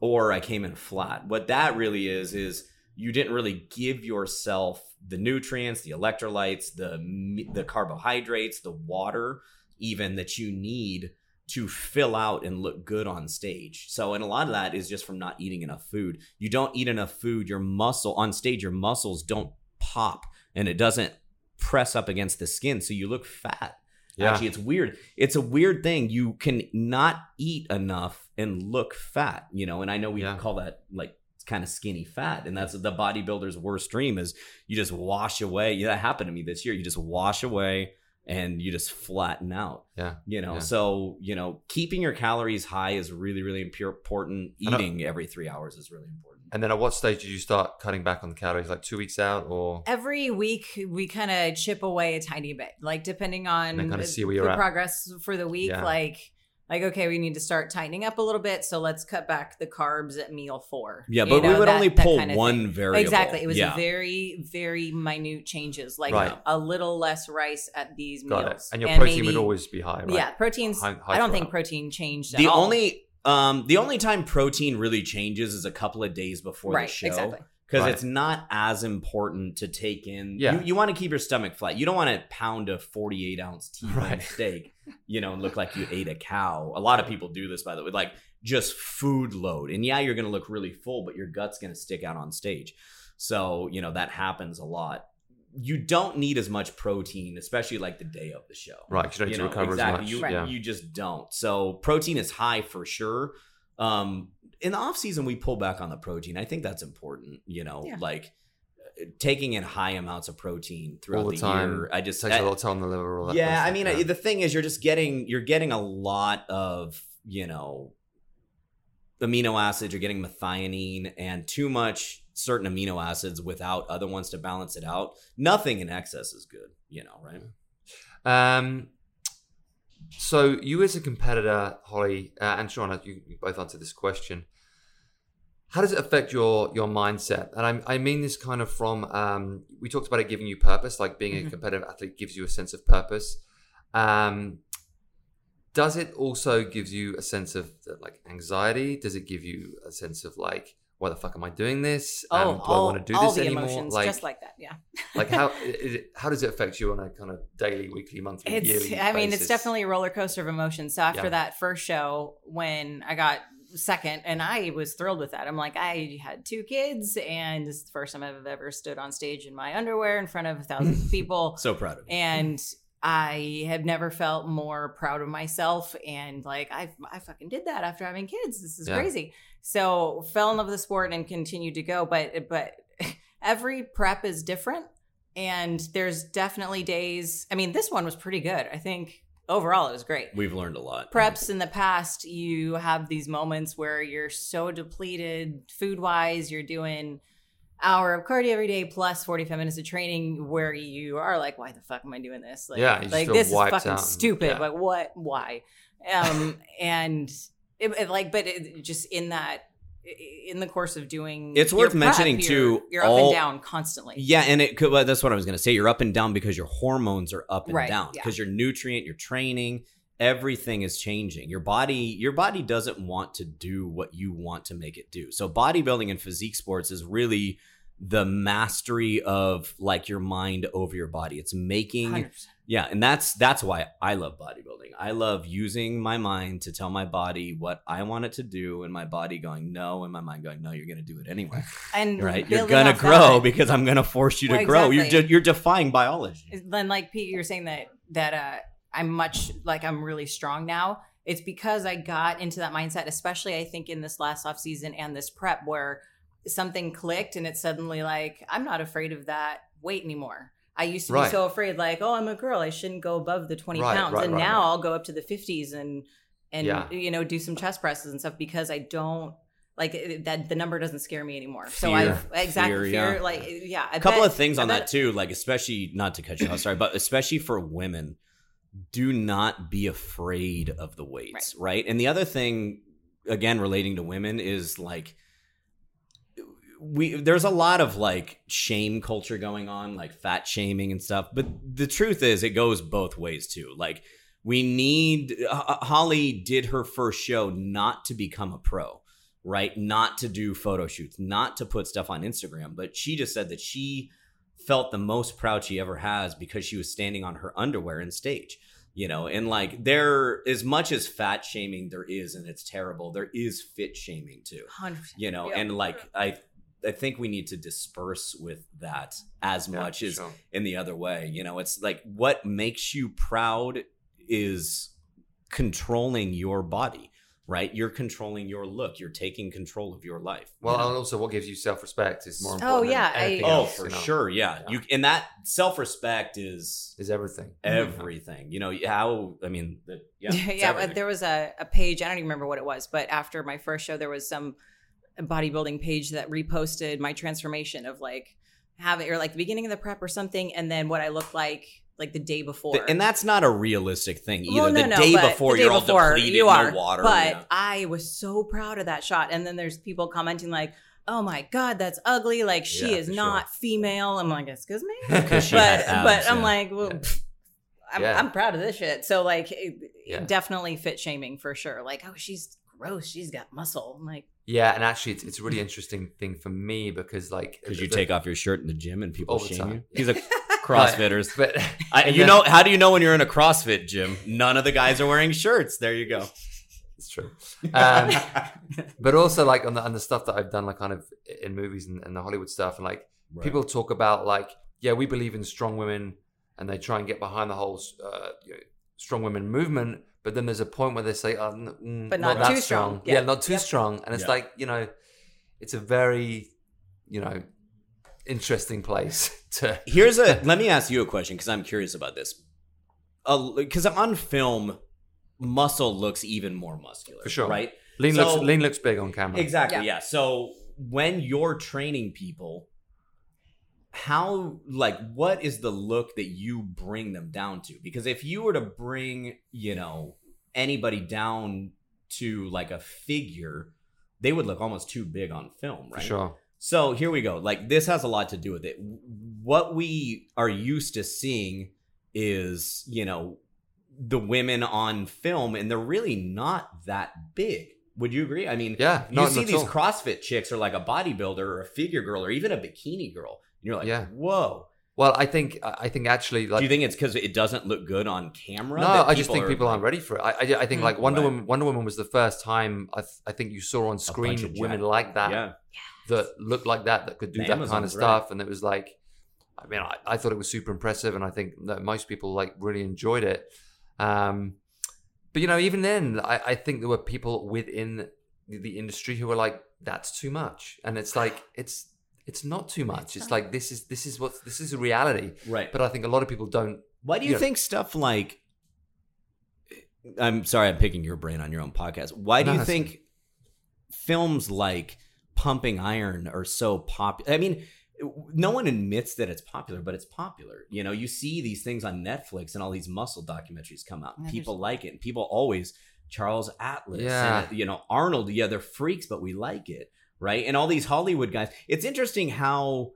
Or I came in flat. What that really is is you didn't really give yourself the nutrients, the electrolytes, the the carbohydrates, the water even that you need to fill out and look good on stage. So and a lot of that is just from not eating enough food. You don't eat enough food, your muscle on stage your muscles don't pop and it doesn't press up against the skin so you look fat. Yeah, Actually, it's weird. It's a weird thing. You can not eat enough and look fat, you know. And I know we Yeah. call that like kind of skinny fat, and that's the bodybuilder's worst dream is you just wash away. Yeah, that happened to me this year. You just wash away and you just flatten out. Yeah. You know, Yeah. so you know, keeping your calories high is really, really important. Eating every three hours is really important. And then at what stage did you start cutting back on the calories? Like two weeks out, or Every week we kind of chip away a tiny bit, like depending on And then kinda the- see where you're the at. progress for the week. Yeah. Like, like okay, we need to start tightening up a little bit, so let's cut back the carbs at meal four. Yeah, You but we would that- only pull kind of one thing. variable. Exactly. It was yeah. very, very minute changes, like Right. a little less rice at these got meals. it. And your protein would always be high, right? Yeah, proteins. High- high I don't think protein changed. At the all. only um the only time protein really changes is a couple of days before right, the show exactly. because Right. it's not as important to take in Yeah. you, you want to keep your stomach flat you don't want to pound a 48 ounce t-bone Right. steak you know and look like you ate a cow a lot of people do this by the way like just food load and yeah you're gonna look really full but your gut's gonna stick out on stage so you know that happens a lot you don't need as much protein, especially like the day of the show. Right, 'cause you don't need to recover as much. You, Right. Yeah. you just don't. So protein is high for sure. Um, in the off season, we pull back on the protein. I think that's important. You know, Yeah. like uh, taking in high amounts of protein throughout All the the, time. year. I just takes I- a little of time on the liver. All that yeah, I mean, stuff, I- the thing is, you're just getting you're getting a lot of you know amino acids. You're getting methionine and too much certain amino acids without other ones to balance it out. Nothing in excess is good, you know, right? Um, so you as a competitor, Holly uh, and Sean, you, you both answered this question. How does it affect your your mindset? And I, I mean this kind of from um, we talked about it giving you purpose, like being a Mhm. competitive athlete gives you a sense of purpose. Um, does it also gives you a sense of like anxiety? Does it give you a sense of like why the fuck am I doing this? Oh, Um, do I want to do all this the anymore? emotions, just like that. Yeah. like how it, how does it affect you on a kind of daily, weekly, monthly, It's, yearly? I mean, it's definitely a roller coaster of emotions. So after Yeah. that first show, when I got second, and I was thrilled with that. I'm like, I had two kids, and this is the first time I've ever stood on stage in my underwear in front of thousands of people. So proud of you. and I have never felt more proud of myself. And like, I, I fucking did that after having kids. This is Yeah. crazy. So fell in love with the sport and continued to go. But, but every prep is different. And there's definitely days. I mean, this one was pretty good. I think overall it was great. We've learned a lot. Preps in the past, you have these moments where you're so depleted food wise, you're doing hour of cardio every day plus 45 minutes of training where you are like why the fuck am i doing this like, Yeah, like this is fucking out. stupid Yeah. like what why um and it, it, like but it, just in that in the course of doing It's worth prep, mentioning, you're- too, you're up and down constantly Yeah, and it could. Well, that's what I was going to say. You're up and down because your hormones are up and Right, down yeah. because your nutrient, your training, everything is changing. Your body, your body doesn't want to do what you want to make it do. So bodybuilding and physique sports is really the mastery of like your mind over your body. It's making 100%. Yeah, and that's that's why I love bodybuilding. I love using my mind to tell my body what I want it to do, and my body going no, and my mind going no. You're going to do it anyway, and right? You're gonna grow that- because I'm going to force you to Well, grow. You're de- you're defying biology. then like Pete, you're saying that that uh I'm much like I'm really strong now. It's because I got into that mindset, especially I think in this last off season and this prep where something clicked and it's suddenly like I'm not afraid of that weight anymore. I used to Right. be so afraid, like, oh, I'm a girl, I shouldn't go above the 20 Right, pounds, right, and right, now right. I'll go up to the 50s and and Yeah. you know do some chest presses and stuff because I don't like that. The number doesn't scare me anymore. So Fear. I exactly Fear, fear, yeah. like yeah. I A couple bet- of things on bet- that too, like especially not to cut you off, sorry, but especially for women, do not be afraid of the weights, right? And the other thing, again, relating to women is like we there's a lot of like shame culture going on, like fat shaming and stuff. But the truth is, it goes both ways too. Like we need Holly did her first show not to become a pro, right? Not to do photo shoots, not to put stuff on Instagram, but she just said that she felt the most proud she ever has because she was standing on her underwear in stage. You know, and like there, as much as fat shaming there is, and it's terrible, there is fit shaming too 100%. you know Yeah. and like i i think we need to disperse with that as Yeah, much as sure. in the other way you know it's like what makes you proud is controlling your body right you're controlling your look you're taking control of your life you Well, know? and also what gives you self respect is more Oh, important. yeah, than I- anything oh else, for you know, sure yeah. Yeah. you and that self-respect is Is everything. Mm-hmm. everything you know how i mean the, yeah yeah, but everything. there was a, a page i don't even remember what it was but after my first show there was some bodybuilding page that reposted my transformation of like having or like the beginning of the prep or something and then what i looked like like the day before. And that's not a realistic thing either. Well, no, the no, day before the day you're all before, depleted you no water but yeah. i was so proud of that shot and then there's people commenting like oh my god that's ugly like she Yeah, is not female. I'm like excuse me? But had but i'm yeah. like well Yeah. pff, I'm. I'm proud of this shit. So like it- definitely fit shaming for sure. Like oh she's gross she's got muscle. I'm like Yeah, and actually, it's, it's a really interesting thing for me because, like, Because you the- take off your shirt in the gym and people shame time. you. These are CrossFitters. But I, you then- know, how do you know when you're in a CrossFit gym? None of the guys are wearing shirts. There you go. it's true. Um, but also, like, on the on the stuff that I've done, like, kind of in movies and, and the Hollywood stuff, and like, Right. people talk about like, yeah, we believe in strong women, and they try and get behind the whole uh, you know, strong women movement. But then there's a point where they say, oh, n- mm, But not that too strong. Yeah, Yeah. not too Yep. strong. And it's Yeah. like you know, it's a very you know interesting place to. Here's a let me ask you a question because I'm curious about this. Because on film, muscle looks even more muscular, For sure. right? Lean So- looks lean looks big on camera. Exactly. Yeah. Yeah. So when you're training people, how like what is the look that you bring them down to? Because if you were to bring, you know, anybody down to like a figure, they would look almost too big on film, right? sure. So here we go. Like this has a lot to do with it. What we are used to seeing is, you know, the women on film and they're really not that big. Would you agree? I mean, Yeah. you see these all. CrossFit chicks or like a bodybuilder or a figure girl or even a bikini girl. And you're like, Yeah. whoa. Well, I think I I think actually like do you think it's because it doesn't look good on camera? No, I just think are people like- aren't ready for it. I, I, I think Mm. like Wonder Right. Woman. Wonder Woman was the first time I, th- I think you saw on screen women jack- like that Yeah. that looked like that that could do The that kind Amazons, of right. stuff, and it was like, I mean, I, I thought it was super impressive, and I think that most people like really enjoyed it. Um, but you know, even then, I, I think there were people within the, the industry who were like, "That's too much," and it's like it's it's not too much. It's like this is this is what this is a reality. Right. But I think a lot of people don't. Why do you Yeah. think stuff like I'm sorry I'm picking your brain on your own podcast. Why do No, you think films like Pumping Iron are so popular? I mean, no one admits that it's popular, but it's popular. You know, you see these things on Netflix and all these muscle documentaries come out. Yeah, people like it, and people always Charles Atlas, Yeah. and, you know Arnold. Yeah, they're freaks, but we like it, right? And all these Hollywood guys. It's interesting how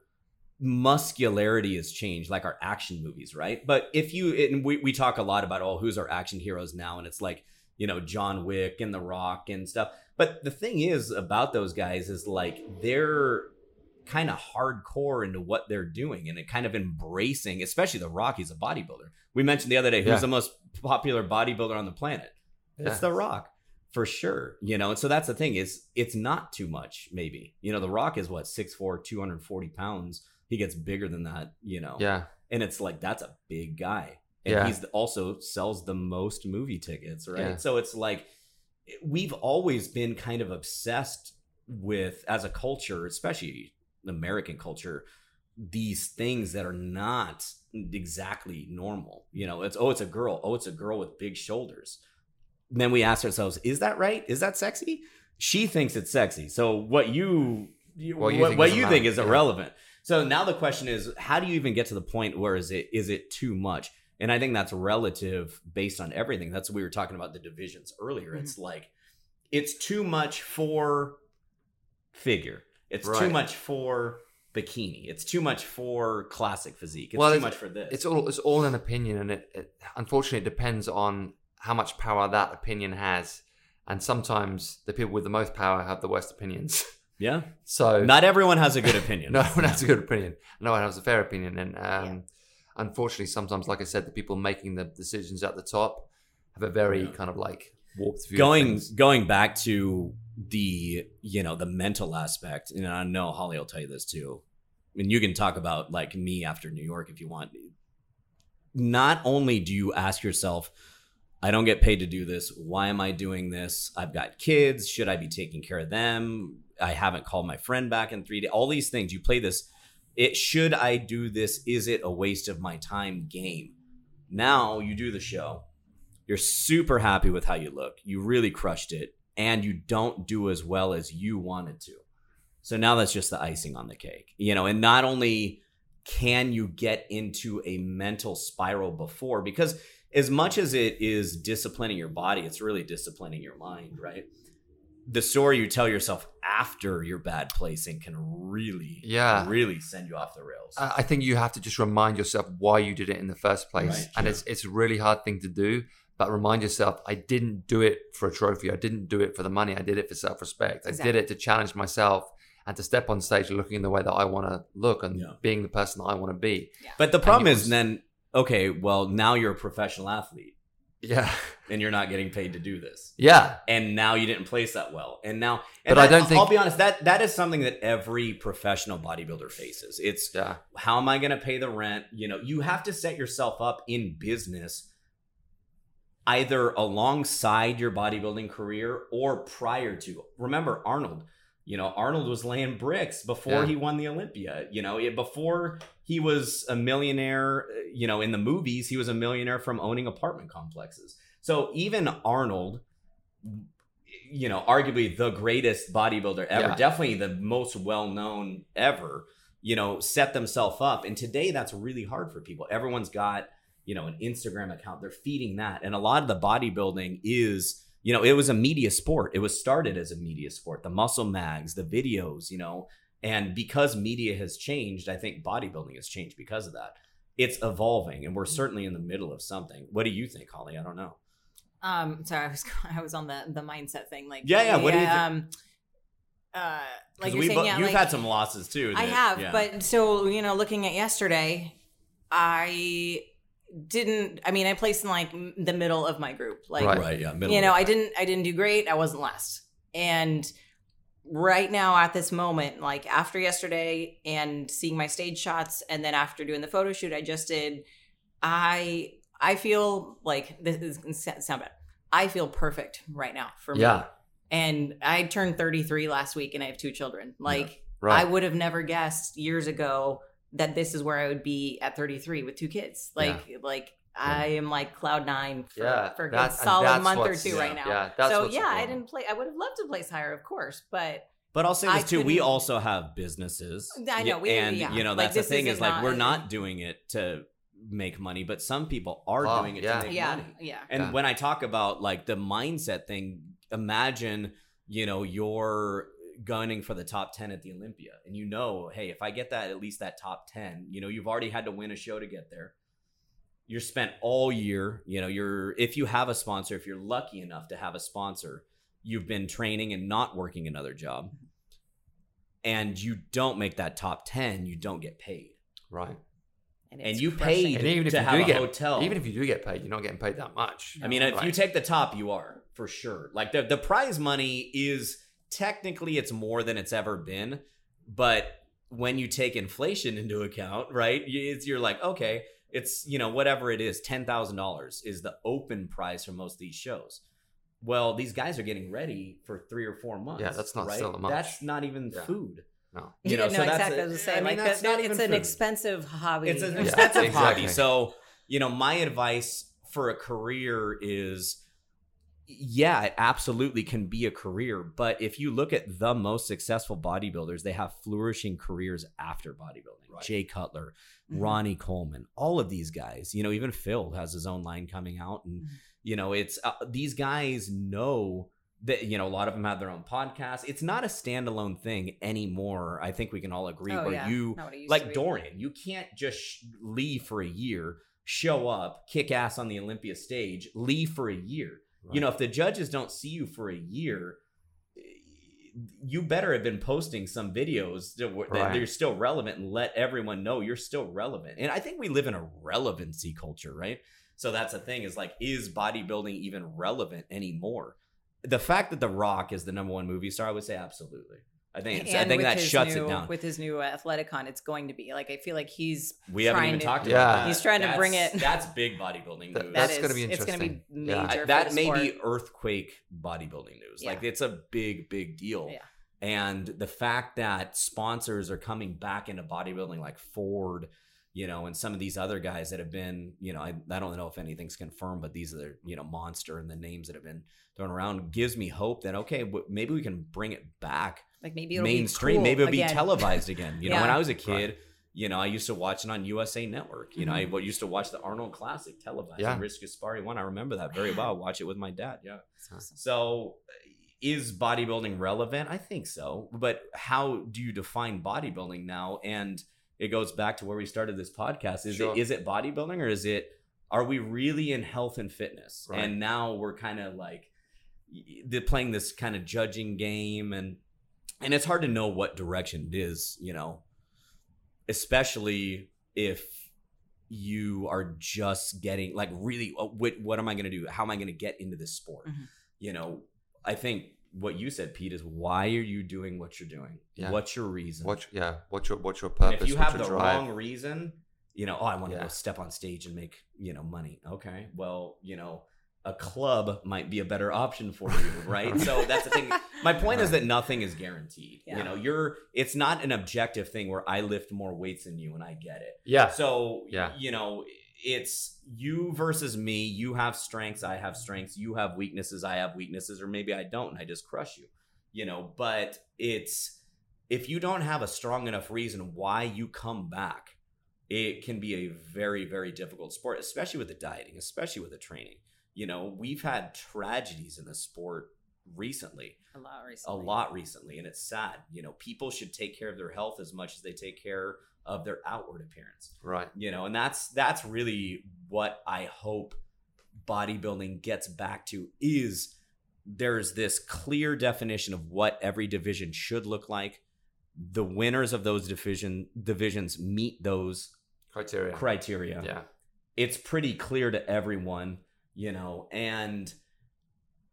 muscularity has changed, like our action movies, right? But if you and we we talk a lot about oh, who's our action heroes now, and it's like you know John Wick and The Rock and stuff. But the thing is about those guys is like they're kind of hardcore into what they're doing and it kind of embracing, especially The Rock. He's a bodybuilder. We mentioned the other day who's Yeah. the most popular bodybuilder on the planet. Yeah. It's The Rock for sure. You know, and so that's the thing is it's not too much. Maybe you know The Rock is what 6'4", 240 pounds. He gets bigger than that. You know, Yeah. and it's like that's a big guy and Yeah. he's also sells the most movie tickets right Yeah. so it's like we've always been kind of obsessed with as a culture especially american culture these things that are not exactly normal you know it's oh it's a girl oh it's a girl with big shoulders then we ask ourselves is that right is that sexy she thinks it's sexy so what you, you What you what, think what doesn't you think is Yeah. irrelevant so now the question is, how do you even get to the point where is it is it too much? And I think that's relative based on everything. That's what we were talking about the divisions earlier. Mm-hmm. It's like it's too much for figure. It's too much for bikini. It's too much for classic physique. It's Well, too it's- much for this. It's all it's all an opinion, and it, it unfortunately it depends on how much power that opinion has. And sometimes the people with the most power have the worst opinions. yeah. So Not everyone has a good opinion. no one has a good opinion. No one has a fair opinion, and um, Yeah. unfortunately, sometimes, like I said, the people making the decisions at the top have a very Yeah. kind of like warped view. going things. going back to the you know the mental aspect and i know holly will tell you this too and you can talk about like me after new york if you want not only do you ask yourself i don't get paid to do this. Why am i doing this? I've got kids. Should i be taking care of them? I haven't called my friend back in three days all these things. You play this it should i do this? Is it a waste of my time game? Now you do the show. You're super happy with how you look. You really crushed it, and you don't do as well as you wanted to. So now that's just the icing on the cake, you know. And not only can you get into a mental spiral before, because as much as it is disciplining your body, it's really disciplining your mind, right? The story you tell yourself after your bad placing can really, Yeah. really send you off the rails. I I think you have to just remind yourself why you did it in the first place, Right, and yeah. it's it's a really hard thing to do. But remind yourself, I didn't do it for a trophy. I didn't do it for the money. I did it for self respect. I did it to challenge myself and to step on stage looking the way that I want to look and Yeah. being the person that I want to be. But the problem is, was- then, okay, well, now you're a professional athlete. Yeah. and you're not getting paid to do this. Yeah. And now you didn't place that well. And now, and But I that- don't think- I'll be honest. That that is something that every professional bodybuilder faces. It's Yeah. how am I going to pay the rent? You know, you have to set yourself up in business either alongside your bodybuilding career or prior to. Remember Arnold. You know, Arnold was laying bricks before Yeah. he won the Olympia. You know, it- before he was a millionaire, uh, you know, in the movies, he was a millionaire from owning apartment complexes. So even Arnold, you know, arguably the greatest bodybuilder ever, Yeah. definitely the most well known ever, you know, set themselves up. And today that's really hard for people. Everyone's got, you know, an Instagram account. They're feeding that. And a lot of the bodybuilding is, you know, it was a media sport. It was started as a media sport. The muscle mags, the videos, you know, and because media has changed, I think bodybuilding has changed because of that. It's evolving and we're certainly in the middle of something. What do you think, Holly? I don't know. Um, sorry, I was I was on the the mindset thing. Like, Yeah, yeah, what do you think? Um, uh, like you're saying, bo- yeah, you've like, had some losses too. I have, yeah. but so you know, looking at yesterday, I didn't. I mean, I placed in like the middle of my group. Like, Right. right, yeah, middle you know, I didn't. I didn't do great. I wasn't last, and right now at this moment, like after yesterday and seeing my stage shots, and then after doing the photo shoot I just did, I I feel like this is sound bad. I feel perfect right now for me. Yeah. And I turned 33 last week and I have two children. Like Right. I would have never guessed years ago that this is where I would be at 33 with two kids. Like like I am like cloud nine for, yeah. for a good solid month or two yeah, right now. Yeah. That's so yeah, I didn't play. I would have loved to place higher, of course, but But I'll say I this too: we also have businesses. I know, we- and yeah. you know Like, that's the thing is isn't like not- we're not doing it to make money, but some people are Oh, doing it yeah. to make yeah, money. yeah. And Yeah. when I talk about like the mindset thing, imagine you know you're gunning for the top 10 at the Olympia and you know, hey, if I get that at least that top 10, you know, you've already had to win a show to get there. You're spent all year, you know, you're if you have a sponsor, if you're lucky enough to have a sponsor, you've been training and not working another job. And you don't make that top 10, you don't get paid. Right. And it's you crushing paid And even if to you have do a get hotel. even if you do get paid, you're not getting paid that much. I mean, if you take the top, you are for sure. Like the the prize money is technically it's more than it's ever been, but when you take inflation into account, right? you- It's, you're like, okay, it's you know whatever it is, ten thousand dollars is the open price for most of these shows. Well, these guys are getting ready for three or four months. Yeah, that's not right? still that much. That's not even Yeah. food. no. You know, yeah, so no, that's exactly. a- I was I mean, like that's that, not even it's an food. expensive hobby. It's an Yeah, expensive hobby. So, you know, my advice for a career is yeah, it absolutely can be a career. But if you look at the most successful bodybuilders, they have flourishing careers after bodybuilding. Right. Jay Cutler, Mhm. Ronnie Coleman, all of these guys, you know, even Phil has his own line coming out. And, Mhm. you know, it's uh, these guys know that, you know, a lot of them have their own podcasts. It's not a standalone thing anymore. I think we can all agree Oh, where yeah. you Not what it used to like. Dorian, you can't just sh- leave for a year, show up, kick ass on the Olympia stage, leave for a year. You know, if the judges don't see you for a year, you better have been posting some videos that, were- that Right. they're still relevant and let everyone know you're still relevant. And I think we live in a relevancy culture, right? So that's the thing is like, is bodybuilding even relevant anymore? The fact that The Rock is the number one movie star, I would say absolutely. I think it's, I And think with that his shuts new- it down. With his new Athleticon, it's going to be like I feel like he's We haven't trying even to- talked Yeah. about that. He's trying to bring it- That's big bodybuilding That- news. that's That gonna be is- It's going to be interesting. major. Yeah. for that the may sport. be earthquake bodybuilding news. Like it's a big, big deal. Yeah. And the fact that sponsors are coming back into bodybuilding, like Ford, you know, and some of these other guys that have been, you know, I, I don't know if anything's confirmed, but these are the, you know, Monster and the names that have been thrown around gives me hope that okay, w- maybe we can bring it back like maybe it'll mainstream. Be cool maybe it'll again. be televised again. You know, when I was a kid, you know, I used to watch it on USA Network. You know, Mm-hmm. I w- used to watch the Arnold Classic televised. Yeah. Yeah. Rich Gaspari one. I remember that very well. Watch it with my dad. Yeah. Awesome. So, is bodybuilding relevant? I think so. But how do you define bodybuilding now? And it goes back to where we started this podcast. Is Sure. it is it bodybuilding or is it are we really in health and fitness? Right. And now we're kind of like they're playing this kind of judging game and and it's hard to know what direction it is, you know, especially if you are just getting like really uh, what what am I going to do? How am I going to get into this sport? Mhm. You know, I think what you said, Pete, is why are you doing what you're doing? Yeah. What's your reason? What's yeah? What's your what's your And purpose? if you have your the drive? wrong reason, you know, oh, I want to Yeah. go step on stage and make you know money. Okay, well, you know, a club might be a better option for you, right? so that's the thing. My point is that nothing is guaranteed. Yeah. You know, you're. It's not an objective thing where I lift more weights than you and I get it. Yeah, So Yeah. you know, it's you versus me. You have strengths, I have strengths. You have weaknesses, I have weaknesses, or maybe I don't, and I just crush you. You know, but it's if you don't have a strong enough reason why you come back, it can be a very, very difficult sport, especially with the dieting, especially with the training. You know, we've had tragedies in the sport recently A lot recently. a recently. lot recently and it's sad you know people should take care of their health as much as they take care of their outward appearance right. you know and that's that's really what i hope bodybuilding gets back to is there's this clear definition of what every division should look like the winners of those division divisions meet those Criteria. criteria Yeah. it's pretty clear to everyone, you know, and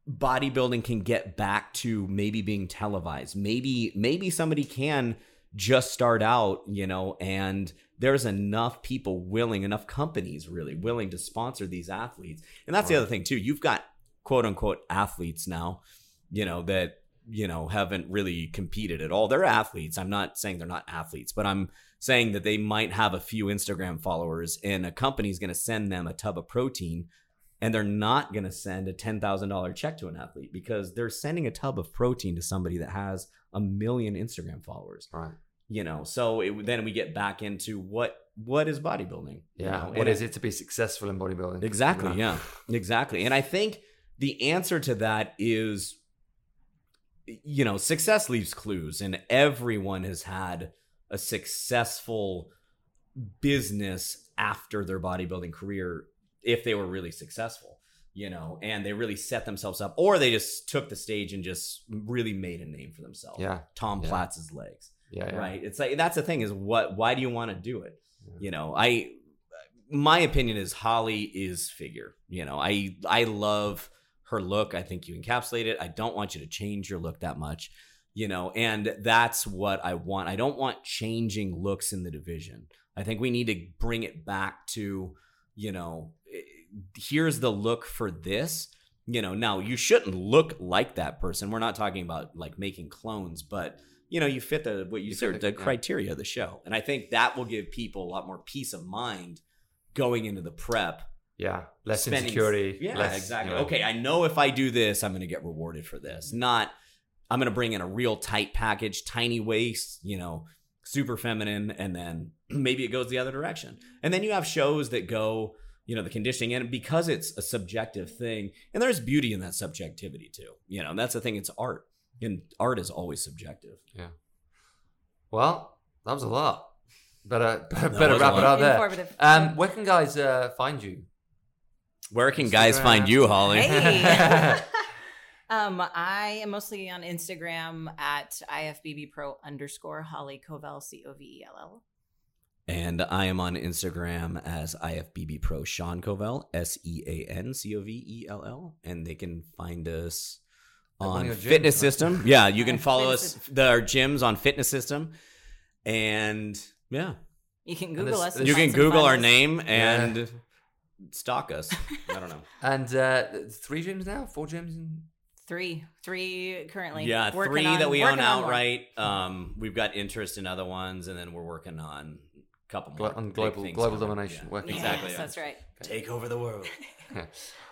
bodybuilding can get back to maybe being televised. Maybe maybe somebody can just start out, you know, and there's enough people willing, enough companies really willing to sponsor these athletes. And that's the other thing too. You've got quote unquote athletes now, you know, that you know haven't really competed at all. They're athletes. I'm not saying they're not athletes, but I'm saying that they might have a few Instagram followers and a company's going to send them a tub of protein and they're not going to send a $10,000 check to an athlete because they're sending a tub of protein to somebody that has a million Instagram followers. Right. You know, so it, then we get back into what what is bodybuilding? you Yeah. know? What is it to be successful in bodybuilding? Exactly. You know? Yeah. Exactly. And I think the answer to that is, you know, success leaves clues, and everyone has had a successful business after their bodybuilding career if they were really successful, you know, and they really set themselves up, or they just took the stage and just really made a name for themselves. Yeah. Tom Yeah. Platz's legs Yeah. yeah. right it's like that's the thing is what why do you want to do it Yeah. you know i my opinion is holly is figure you know i i love her look i think you encapsulate it i don't want you to change your look that much you know and that's what i want i don't want changing looks in the division i think we need to bring it back to you know here's the look for this you know now you shouldn't look like that person we're not talking about like making clones but you know you fit the what you, You said the, yeah. criteria of the show and i think that will give people a lot more peace of mind going into the prep Yeah. Less spending- insecurity. yeah less, exactly you know- okay i know if i do this i'm going to get rewarded for this not i'm going to bring in a real tight package tiny waist you know super feminine and then maybe it goes the other direction and then you have shows that go you know the conditioning and because it's a subjective thing and there's beauty in that subjectivity too you know and that's the thing it's art and art is always subjective yeah Well, that was a lot. Better, better, better wrap it lot. up there. Um, where can guys uh, find you? where can guys find you holly Hey. um, I am mostly on Instagram at ifbb pro underscore Holly Covell C O V E L L. And I am on Instagram as IFBB Pro Sean Covell, S E A N C O V E L L. And they can find us on of gyms, Fitness huh? System. Yeah, you can follow us, the, our gyms on Fitness System. And yeah, You can Google this- us. and you can Google our photos. name Yeah. and stalk us. I don't know. And uh, three gyms now? Four gyms? In... Three, three currently. Yeah, Working three on- that we own working on outright. Um, we've got interest in other ones, and then we're working on a couple more Glo- on global- things global coming. domination, Yeah, working exactly. Yes, yeah. that's right. Take over the world.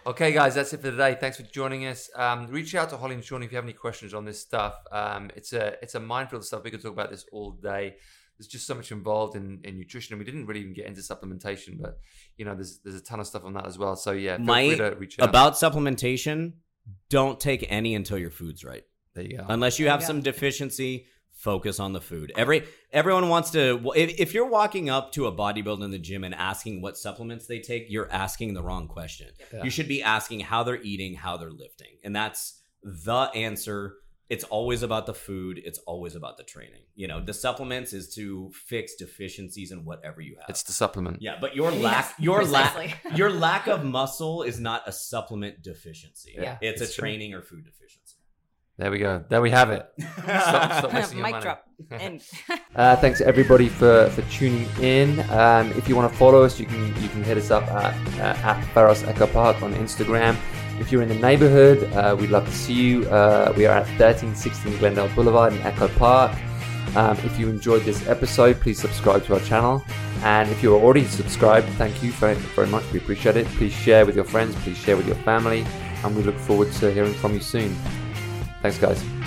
Okay, guys, that's it for today. Thanks for joining us. Um, reach out to Holly and Sean if you have any questions on this stuff. Um, it's a it's a minefield of stuff. We could talk about this all day. There's just so much involved in, in nutrition, and we didn't really even get into supplementation, but you know, there's there's a ton of stuff on that as well. So yeah, feel My- free to reach out. About supplementation, don't take any until your food's right. there you go. Unless you There have you go. some deficiency, focus on the food. Every everyone wants to. If, if you're walking up to a bodybuilder in the gym and asking what supplements they take, you're asking the wrong question. Yeah. You should be asking how they're eating, how they're lifting, and that's the answer. it's always about the food. It's always about the training. You know, the supplements is to fix deficiencies in whatever you have. It's the supplement. yeah, but your Yes, lack, your lack, your lack of muscle is not a supplement deficiency. Yeah, it's a true. training or food deficiency. There we go. There we have it. Stop, stop wasting your Mic money. drop. And Uh, thanks everybody for, for tuning in. Um, if you want to follow us, you can you can hit us up at uh, at Pharos Echo Park on Instagram. If you're in the neighborhood, uh, we'd love to see you. Uh, we are at 1316 Glendale Boulevard in Echo Park. Um, if you enjoyed this episode, please subscribe to our channel. And if you're already subscribed, thank you very, very much. We appreciate it. Please share with your friends. Please share with your family. And we look forward to hearing from you soon. Thanks, guys.